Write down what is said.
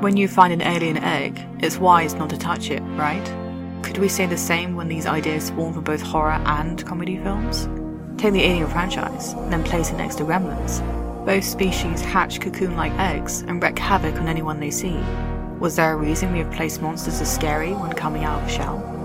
When you find an alien egg, it's wise not to touch it, right? Could we say the same when these ideas spawn for both horror and comedy films? Take the Alien franchise, then place it next to Gremlins. Both species hatch cocoon like eggs and wreak havoc on anyone they see. Was there a reason we have placed monsters as scary when coming out of a shell?